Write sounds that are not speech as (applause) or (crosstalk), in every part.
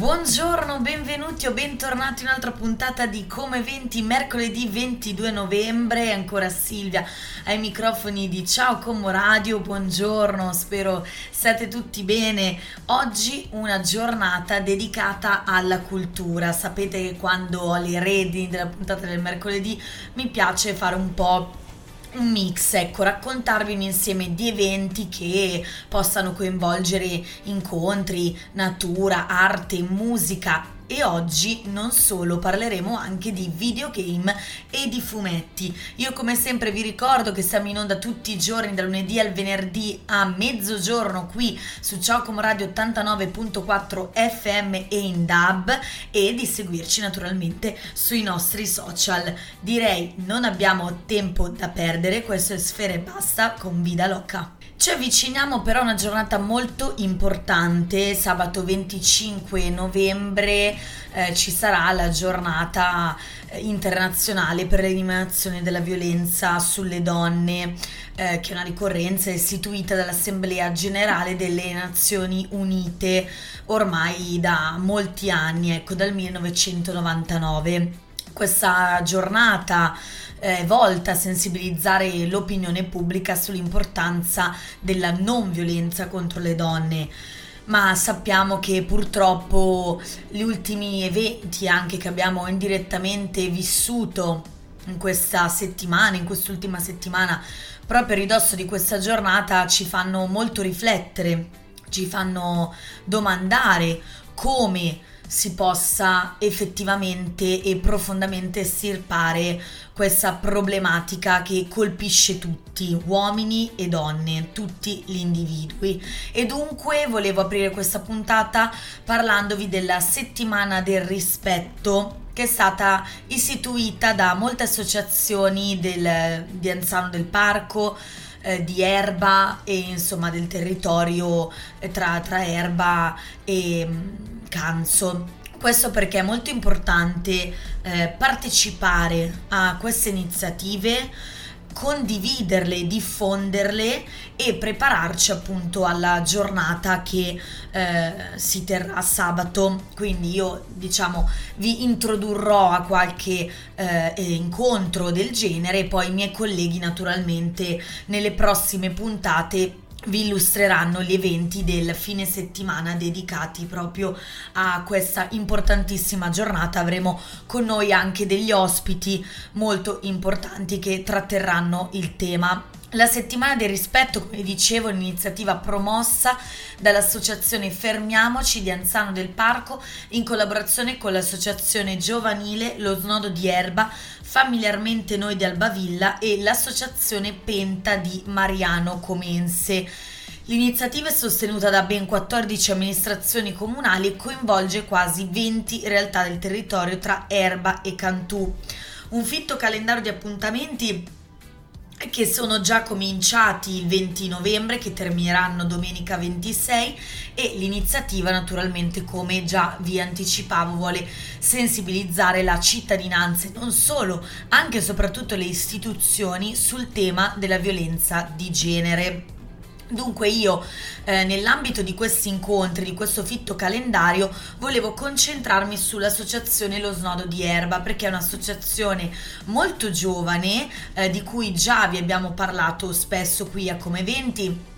Buongiorno, benvenuti o bentornati in un'altra puntata di Come 20, mercoledì 22 novembre, ancora Silvia ai microfoni di Ciao Como Radio, buongiorno, spero siate tutti bene. Oggi una giornata dedicata alla cultura, sapete che quando ho le redini della puntata del mercoledì mi piace fare un po' un mix, ecco, raccontarvi un insieme di eventi che possano coinvolgere incontri, natura, arte, musica e oggi non solo parleremo anche di videogame e di fumetti. Io come sempre vi ricordo che siamo in onda tutti i giorni dal lunedì al venerdì a mezzogiorno qui su Ciocom Radio 89.4 FM e in DAB e di seguirci naturalmente sui nostri social. Direi non abbiamo tempo da perdere, questo è Sfere Basta con Vida Loca. Ci avviciniamo però a una giornata molto importante, sabato 25 novembre eh, ci sarà la giornata eh, internazionale per l'eliminazione della violenza sulle donne, eh, che è una ricorrenza istituita dall'Assemblea Generale delle Nazioni Unite ormai da molti anni, ecco dal 1999. Questa giornata eh, volta a sensibilizzare l'opinione pubblica sull'importanza della non violenza contro le donne ma sappiamo che purtroppo gli ultimi eventi anche che abbiamo indirettamente vissuto in questa settimana, in quest'ultima settimana, proprio a ridosso di questa giornata ci fanno molto riflettere, ci fanno domandare come si possa effettivamente e profondamente estirpare questa problematica che colpisce tutti, uomini e donne, tutti gli individui. E dunque volevo aprire questa puntata parlandovi della settimana del rispetto che è stata istituita da molte associazioni del, di Anzano del Parco, eh, di Erba e insomma del territorio eh, tra, tra Erba e mm, Canzo. Questo perché è molto importante eh, partecipare a queste iniziative, condividerle, diffonderle e prepararci appunto alla giornata che eh, si terrà sabato. Quindi io diciamo vi introdurrò a qualche eh, incontro del genere e poi i miei colleghi naturalmente nelle prossime puntate vi illustreranno gli eventi del fine settimana dedicati proprio a questa importantissima giornata. Avremo con noi anche degli ospiti molto importanti che tratterranno il tema. La settimana del rispetto, come dicevo, è un'iniziativa promossa dall'associazione Fermiamoci di Anzano del Parco in collaborazione con l'associazione giovanile Lo Snodo di Erba, familiarmente noi di Albavilla e l'associazione Penta di Mariano Comense. L'iniziativa è sostenuta da ben 14 amministrazioni comunali e coinvolge quasi 20 realtà del territorio tra Erba e Cantù. Un fitto calendario di appuntamenti che sono già cominciati il 20 novembre che termineranno domenica 26 e l'iniziativa naturalmente come già vi anticipavo vuole sensibilizzare la cittadinanza e non solo, anche e soprattutto le istituzioni sul tema della violenza di genere. Dunque io eh, nell'ambito di questi incontri, di questo fitto calendario, volevo concentrarmi sull'associazione Lo Snodo di Erba perché è un'associazione molto giovane eh, di cui già vi abbiamo parlato spesso qui a Come Eventi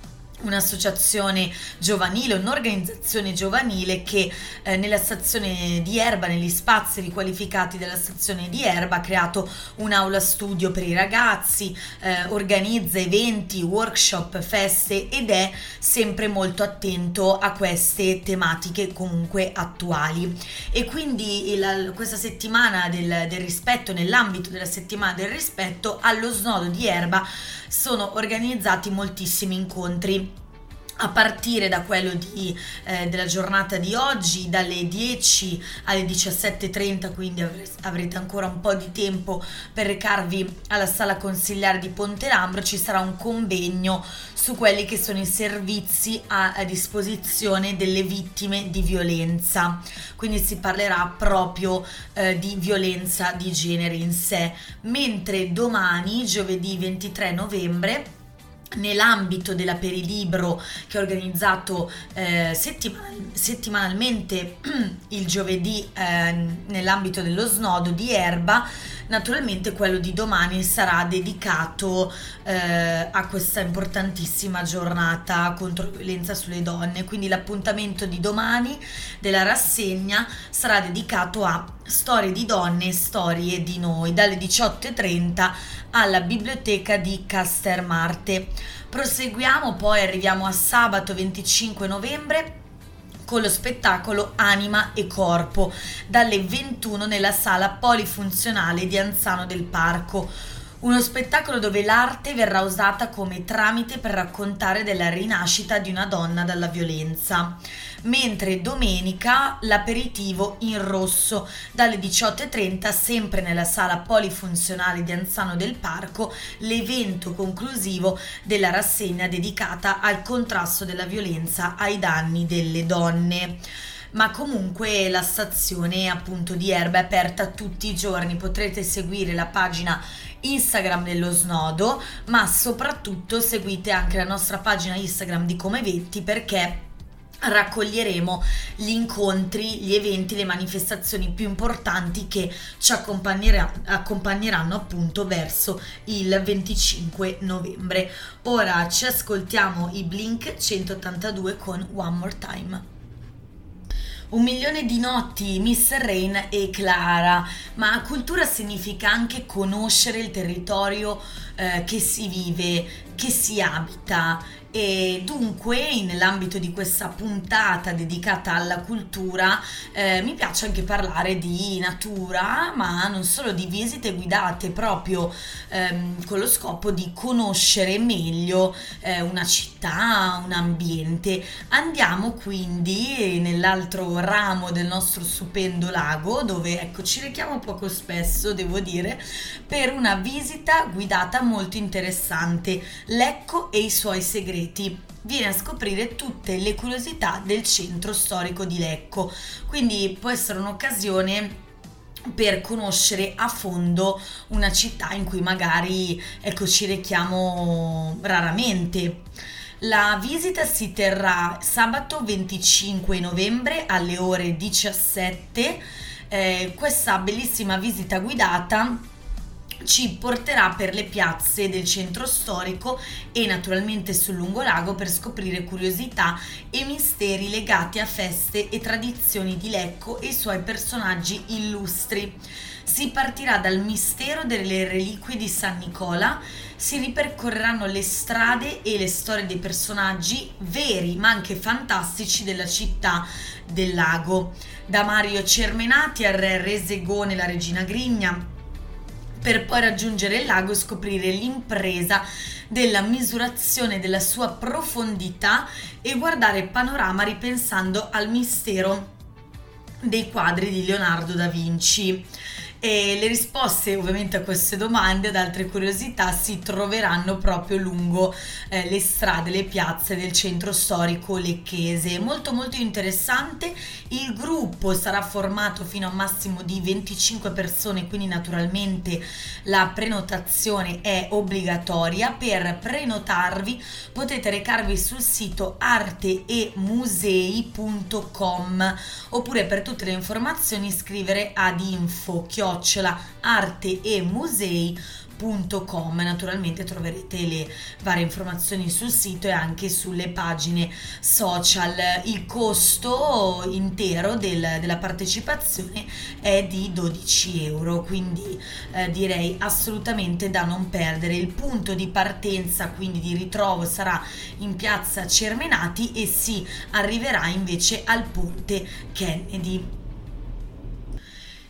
un'associazione giovanile, un'organizzazione giovanile che eh, nella stazione di Erba, negli spazi riqualificati della stazione di Erba, ha creato un'aula studio per i ragazzi, eh, organizza eventi, workshop, feste ed è sempre molto attento a queste tematiche comunque attuali. E quindi il, questa settimana del, del rispetto, nell'ambito della settimana del rispetto, allo snodo di Erba sono organizzati moltissimi incontri a partire da quello di, eh, della giornata di oggi, dalle 10 alle 17.30, quindi avrete ancora un po' di tempo per recarvi alla sala consigliare di Ponte Lambro, ci sarà un convegno su quelli che sono i servizi a, a disposizione delle vittime di violenza. Quindi si parlerà proprio eh, di violenza di genere in sé, mentre domani, giovedì 23 novembre, nell'ambito della Perilibro che ho organizzato eh, settimanal- settimanalmente (clears throat) il giovedì eh, nell'ambito dello snodo di Erba naturalmente quello di domani sarà dedicato eh, a questa importantissima giornata contro la violenza sulle donne. Quindi l'appuntamento di domani della rassegna sarà dedicato a storie di donne e storie di noi dalle 18.30 alla biblioteca di Castermarte. Proseguiamo, poi arriviamo a sabato 25 novembre con lo spettacolo Anima e Corpo dalle 21 nella sala polifunzionale di Anzano del Parco uno spettacolo dove l'arte verrà usata come tramite per raccontare della rinascita di una donna dalla violenza. Mentre domenica l'aperitivo in rosso dalle 18.30 sempre nella sala polifunzionale di Anzano del Parco l'evento conclusivo della rassegna dedicata al contrasto della violenza ai danni delle donne ma comunque la stazione appunto di Erba è aperta tutti i giorni, potrete seguire la pagina Instagram dello snodo, ma soprattutto seguite anche la nostra pagina Instagram di Come Vetti perché raccoglieremo gli incontri, gli eventi, le manifestazioni più importanti che ci accompagnerà, accompagneranno appunto verso il 25 novembre. Ora ci ascoltiamo i Blink 182 con One More Time. Un milione di notti, Miss Rain e Clara, ma cultura significa anche conoscere il territorio eh, che si vive, che si abita e dunque nell'ambito di questa puntata dedicata alla cultura eh, mi piace anche parlare di natura ma non solo di visite guidate proprio ehm, con lo scopo di conoscere meglio eh, una città, un ambiente. Andiamo quindi nell'altro ramo del nostro stupendo lago dove ecco ci rechiamo poco spesso devo dire per una visita guidata molto interessante Lecco e i suoi segreti viene a scoprire tutte le curiosità del centro storico di Lecco. Quindi può essere un'occasione per conoscere a fondo una città in cui magari ecco, ci rechiamo raramente. La visita si terrà sabato 25 novembre alle ore 17. Eh, questa bellissima visita guidata ci porterà per le piazze del centro storico e naturalmente sul lungolago per scoprire curiosità e misteri legati a feste e tradizioni di Lecco e i suoi personaggi illustri. Si partirà dal mistero delle reliquie di San Nicola, si ripercorreranno le strade e le storie dei personaggi veri ma anche fantastici della città del lago. Da Mario Cermenati al re Resegone la regina Grigna, per poi raggiungere il lago e scoprire l'impresa della misurazione della sua profondità e guardare il panorama ripensando al mistero dei quadri di Leonardo da Vinci. E le risposte ovviamente a queste domande ed altre curiosità si troveranno proprio lungo eh, le strade, le piazze del centro storico lecchese. Molto molto interessante. Il gruppo sarà formato fino a un massimo di 25 persone, quindi naturalmente la prenotazione è obbligatoria. Per prenotarvi potete recarvi sul sito arteemusei.com oppure per tutte le informazioni scrivere ad info chiocciola arte e musei naturalmente troverete le varie informazioni sul sito e anche sulle pagine social. Il costo intero del, della partecipazione è di 12 euro quindi eh, direi assolutamente da non perdere. Il punto di partenza quindi di ritrovo sarà in piazza Cermenati e si arriverà invece al ponte Kennedy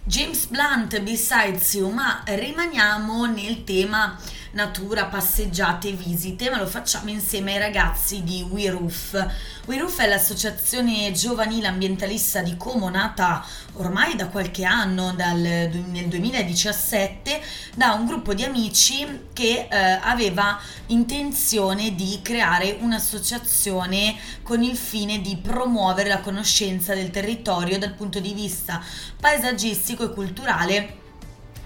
James Blunt, Besides You, ma rimaniamo nel tema natura, passeggiate, visite, ma lo facciamo insieme ai ragazzi di We Roof. We Roof è l'associazione giovanile ambientalista di Como nata ormai da qualche anno, dal, nel 2017, da un gruppo di amici che eh, aveva intenzione di creare un'associazione con il fine di promuovere la conoscenza del territorio dal punto di vista paesaggistico e culturale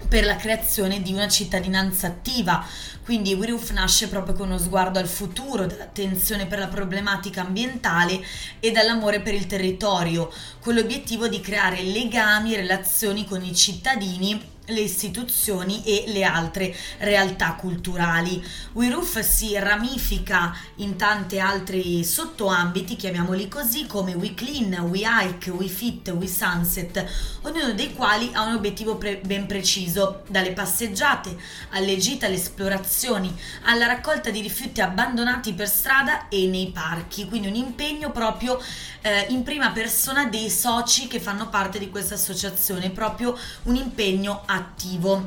per la creazione di una cittadinanza attiva. Quindi WeRoof nasce proprio con uno sguardo al futuro, dall'attenzione per la problematica ambientale e dall'amore per il territorio, con l'obiettivo di creare legami e relazioni con i cittadini le istituzioni e le altre realtà culturali. WeRoof si ramifica in tanti altri sottoambiti, chiamiamoli così, come We Clean, We Hike, We Fit, We Sunset, ognuno dei quali ha un obiettivo pre- ben preciso, dalle passeggiate alle gite, alle esplorazioni, alla raccolta di rifiuti abbandonati per strada e nei parchi, quindi un impegno proprio eh, in prima persona dei soci che fanno parte di questa associazione, proprio un impegno attivo.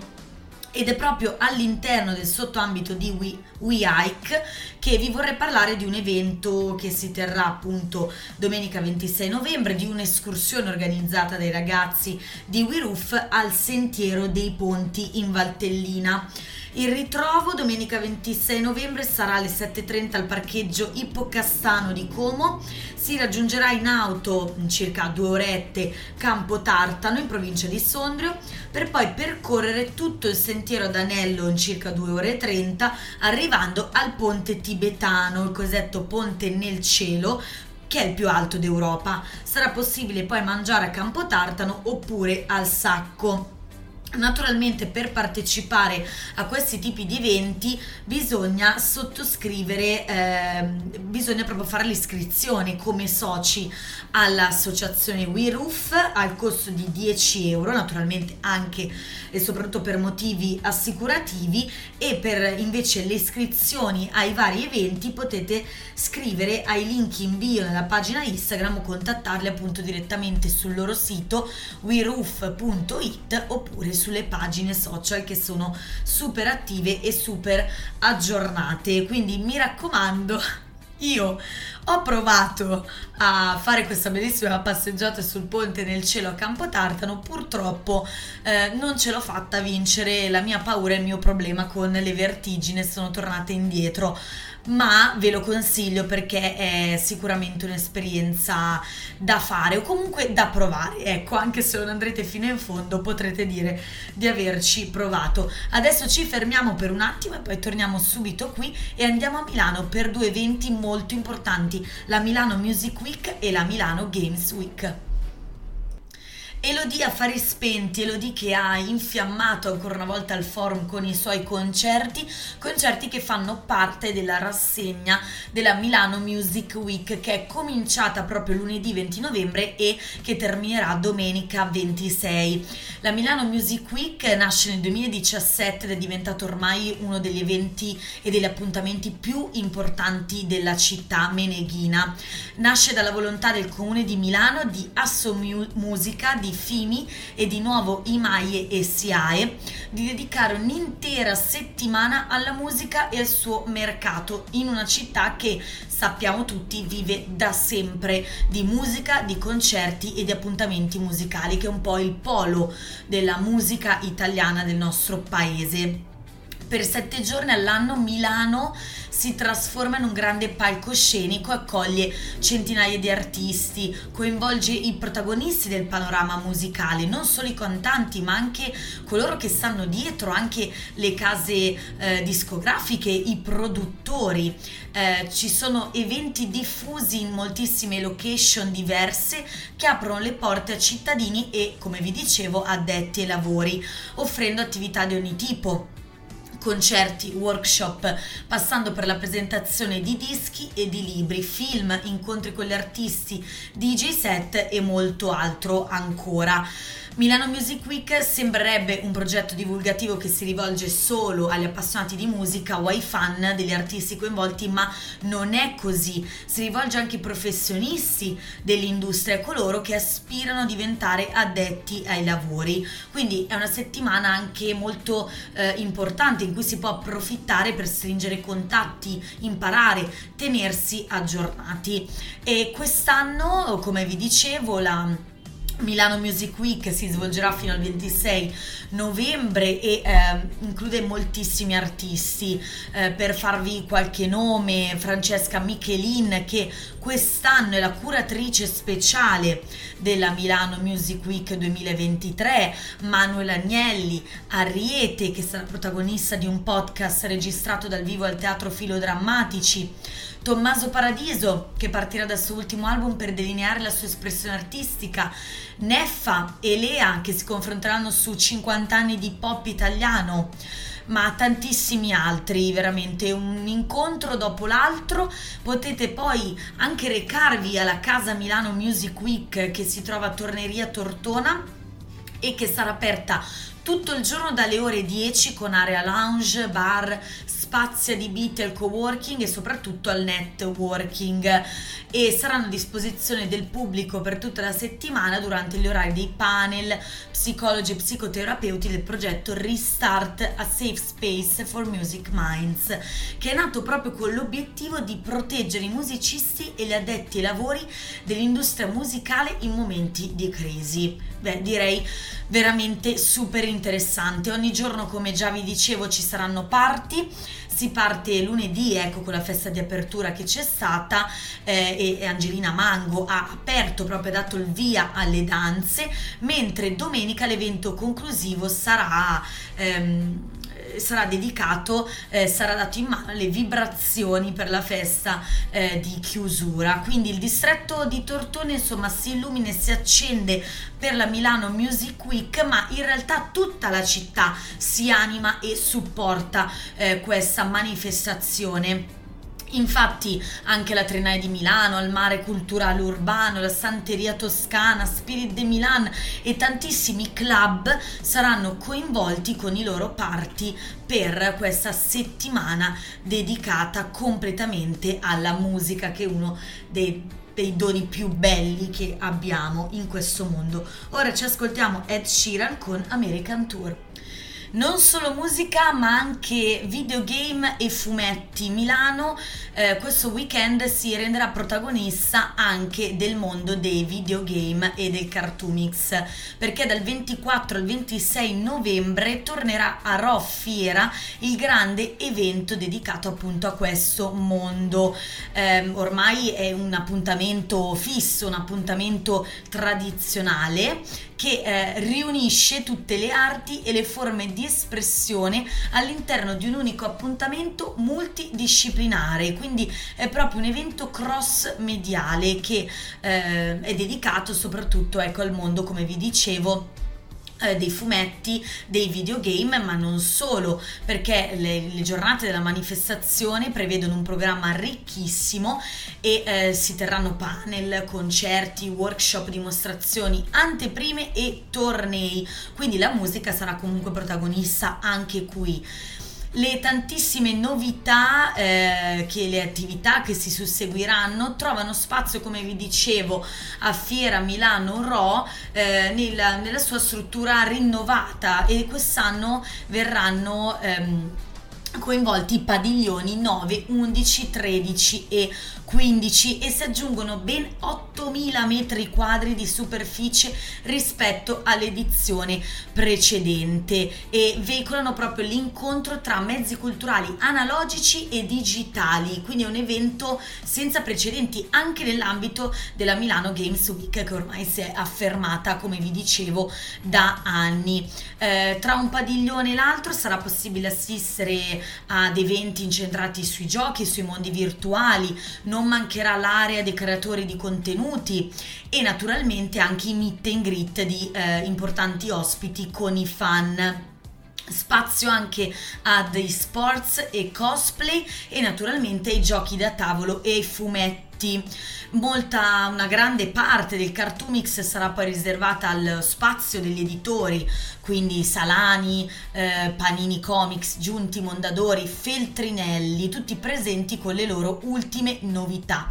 Ed è proprio all'interno del sottoambito di We, We Hike che vi vorrei parlare di un evento che si terrà appunto domenica 26 novembre, di un'escursione organizzata dai ragazzi di We Roof al Sentiero dei Ponti in Valtellina. Il ritrovo domenica 26 novembre sarà alle 7.30 al parcheggio Ippocastano di Como. Si raggiungerà in auto in circa due orette Campo Tartano in provincia di Sondrio per poi percorrere tutto il sentiero ad anello in circa 2 ore e 30 arrivando al ponte tibetano, il cosiddetto ponte nel cielo che è il più alto d'Europa. Sarà possibile poi mangiare a Campo Tartano oppure al Sacco. Naturalmente per partecipare a questi tipi di eventi bisogna sottoscrivere, eh, bisogna proprio fare l'iscrizione come soci all'associazione WeRoof al costo di 10 euro, naturalmente anche e soprattutto per motivi assicurativi e per invece le iscrizioni ai vari eventi potete scrivere ai link in bio nella pagina Instagram o contattarli appunto direttamente sul loro sito weroof.it oppure sulle pagine social che sono super attive e super aggiornate. Quindi mi raccomando, (laughs) io ho provato a fare questa bellissima passeggiata sul ponte nel cielo a Campo Tartano, purtroppo eh, non ce l'ho fatta vincere. La mia paura e il mio problema con le vertigini, sono tornata indietro ma ve lo consiglio perché è sicuramente un'esperienza da fare o comunque da provare. Ecco, anche se non andrete fino in fondo potrete dire di averci provato. Adesso ci fermiamo per un attimo e poi torniamo subito qui e andiamo a Milano per due eventi molto importanti, la Milano Music Week e la Milano Games Week. Elodie Affari Spenti, Elodie che ha infiammato ancora una volta il forum con i suoi concerti, concerti che fanno parte della rassegna della Milano Music Week che è cominciata proprio lunedì 20 novembre e che terminerà domenica 26. La Milano Music Week nasce nel 2017 ed è diventato ormai uno degli eventi e degli appuntamenti più importanti della città meneghina. Nasce dalla volontà del comune di Milano di Asso Musica, di Fimi e di nuovo Imaie e SIAE di dedicare un'intera settimana alla musica e al suo mercato in una città che sappiamo tutti vive da sempre di musica, di concerti e di appuntamenti musicali che è un po' il polo della musica italiana del nostro paese. Per sette giorni all'anno Milano si trasforma in un grande palcoscenico, accoglie centinaia di artisti, coinvolge i protagonisti del panorama musicale, non solo i cantanti, ma anche coloro che stanno dietro, anche le case eh, discografiche, i produttori. Eh, ci sono eventi diffusi in moltissime location diverse che aprono le porte a cittadini e, come vi dicevo, addetti ai lavori, offrendo attività di ogni tipo concerti, workshop, passando per la presentazione di dischi e di libri, film, incontri con gli artisti, DJ set e molto altro ancora. Milano Music Week sembrerebbe un progetto divulgativo che si rivolge solo agli appassionati di musica o ai fan degli artisti coinvolti, ma non è così. Si rivolge anche ai professionisti dell'industria e coloro che aspirano a diventare addetti ai lavori. Quindi è una settimana anche molto eh, importante in cui si può approfittare per stringere contatti, imparare, tenersi aggiornati. E quest'anno, come vi dicevo, la Milano Music Week si svolgerà fino al 26 novembre e eh, include moltissimi artisti. Eh, per farvi qualche nome, Francesca Michelin che quest'anno è la curatrice speciale della Milano Music Week 2023, Manuel Agnelli, Ariete che sarà protagonista di un podcast registrato dal vivo al Teatro Filodrammatici. Tommaso Paradiso, che partirà dal suo ultimo album per delineare la sua espressione artistica, Neffa e Lea, che si confronteranno su 50 anni di pop italiano ma tantissimi altri, veramente un incontro dopo l'altro. Potete poi anche recarvi alla Casa Milano Music Week che si trova a Torneria Tortona e che sarà aperta tutto il giorno dalle ore 10 con area lounge, bar, spazia di beat al co-working e soprattutto al networking e saranno a disposizione del pubblico per tutta la settimana durante gli orari dei panel psicologi e psicoterapeuti del progetto Restart a Safe Space for Music Minds che è nato proprio con l'obiettivo di proteggere i musicisti e gli addetti ai lavori dell'industria musicale in momenti di crisi. Beh, direi veramente super interessante. Ogni giorno, come già vi dicevo, ci saranno parti si parte lunedì, ecco, con la festa di apertura che c'è stata eh, e Angelina Mango ha aperto, proprio dato il via alle danze, mentre domenica l'evento conclusivo sarà... Ehm, sarà dedicato, eh, sarà dato in mano alle vibrazioni per la festa eh, di chiusura. Quindi il distretto di Tortone insomma si illumina e si accende per la Milano Music Week, ma in realtà tutta la città si anima e supporta eh, questa manifestazione. Infatti anche la Trenaia di Milano, il Mare Culturale Urbano, la Santeria Toscana, Spirit de Milan e tantissimi club saranno coinvolti con i loro party per questa settimana dedicata completamente alla musica che è uno dei dei doni più belli che abbiamo in questo mondo. Ora ci ascoltiamo Ed Sheeran con American Tour non solo musica ma anche videogame e fumetti. Milano eh, questo weekend si renderà protagonista anche del mondo dei videogame e del cartoonix perché dal 24 al 26 novembre tornerà a Raw Fiera il grande evento dedicato appunto a questo mondo. Eh, ormai è un appuntamento fisso, un appuntamento tradizionale che eh, riunisce tutte le arti e le forme di espressione all'interno di un unico appuntamento multidisciplinare, quindi è proprio un evento cross mediale che eh, è dedicato soprattutto ecco, al mondo, come vi dicevo, dei fumetti, dei videogame, ma non solo, perché le, le, giornate della manifestazione prevedono un programma ricchissimo e eh, si terranno panel, concerti, workshop, dimostrazioni, anteprime e tornei, quindi la musica sarà comunque protagonista anche qui le tantissime novità eh, che le attività che si susseguiranno trovano spazio come vi dicevo a Fiera Milano Ro eh, nella, nella, sua struttura rinnovata e quest'anno verranno ehm, coinvolti i padiglioni 9, 11, 13 e 15 e si aggiungono ben 8.000 metri quadri di superficie rispetto all'edizione precedente e veicolano proprio l'incontro tra mezzi culturali analogici e digitali, quindi è un evento senza precedenti anche nell'ambito della Milano Games Week che ormai si è affermata, come vi dicevo, da anni. Eh, tra un padiglione e l'altro sarà possibile assistere ad eventi incentrati sui giochi, sui mondi virtuali, non mancherà l'area dei creatori di contenuti e naturalmente anche i meet and greet di eh, importanti ospiti con i fan. Spazio anche ad sports e cosplay e naturalmente ai giochi da tavolo e ai fumetti Molta, una grande parte del Cartoomix sarà poi riservata al spazio degli editori, quindi Salani, eh, Panini Comics, Giunti Mondadori, Feltrinelli, tutti presenti con le loro ultime novità.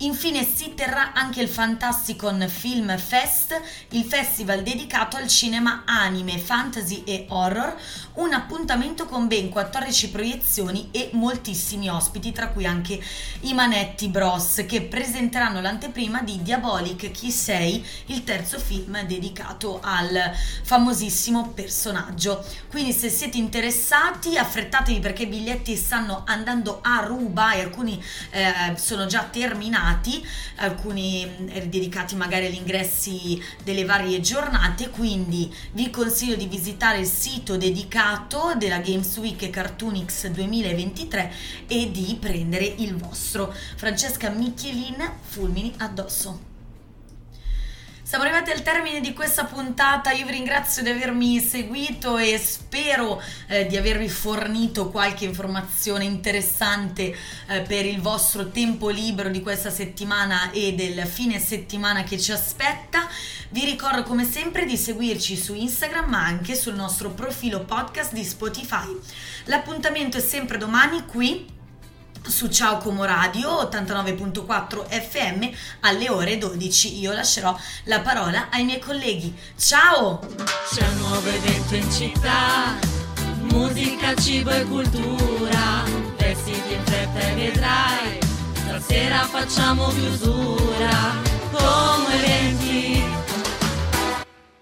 Infine si terrà anche il Fantasticon Film Fest, il festival dedicato al cinema anime, fantasy e horror, un appuntamento con ben 14 proiezioni e moltissimi ospiti, tra cui anche i Manetti Bros, che presenteranno l'anteprima di Diabolic Chi sei, il terzo film dedicato al famosissimo personaggio. Quindi se siete interessati affrettatevi perché i biglietti stanno andando a ruba e alcuni eh, sono già terminati, alcuni eh, dedicati magari agli ingressi delle varie giornate, quindi vi consiglio di visitare il sito dedicato della Games Week Cartoonix 2023 e di prendere il vostro. Francesca Michelin, fulmini addosso. Siamo arrivati al termine di questa puntata, io vi ringrazio di avermi seguito e spero eh, di avervi fornito qualche informazione interessante eh, per il vostro tempo libero di questa settimana e del fine settimana che ci aspetta. Vi ricordo come sempre di seguirci su Instagram ma anche sul nostro profilo podcast di Spotify. L'appuntamento è sempre domani qui su Ciao Como Radio 89.4 FM alle ore 12. Io lascerò la parola ai miei colleghi. Ciao! C'è un nuovo evento in città, musica, cibo e cultura. Vestiti in fretta e vedrai, stasera facciamo chiusura.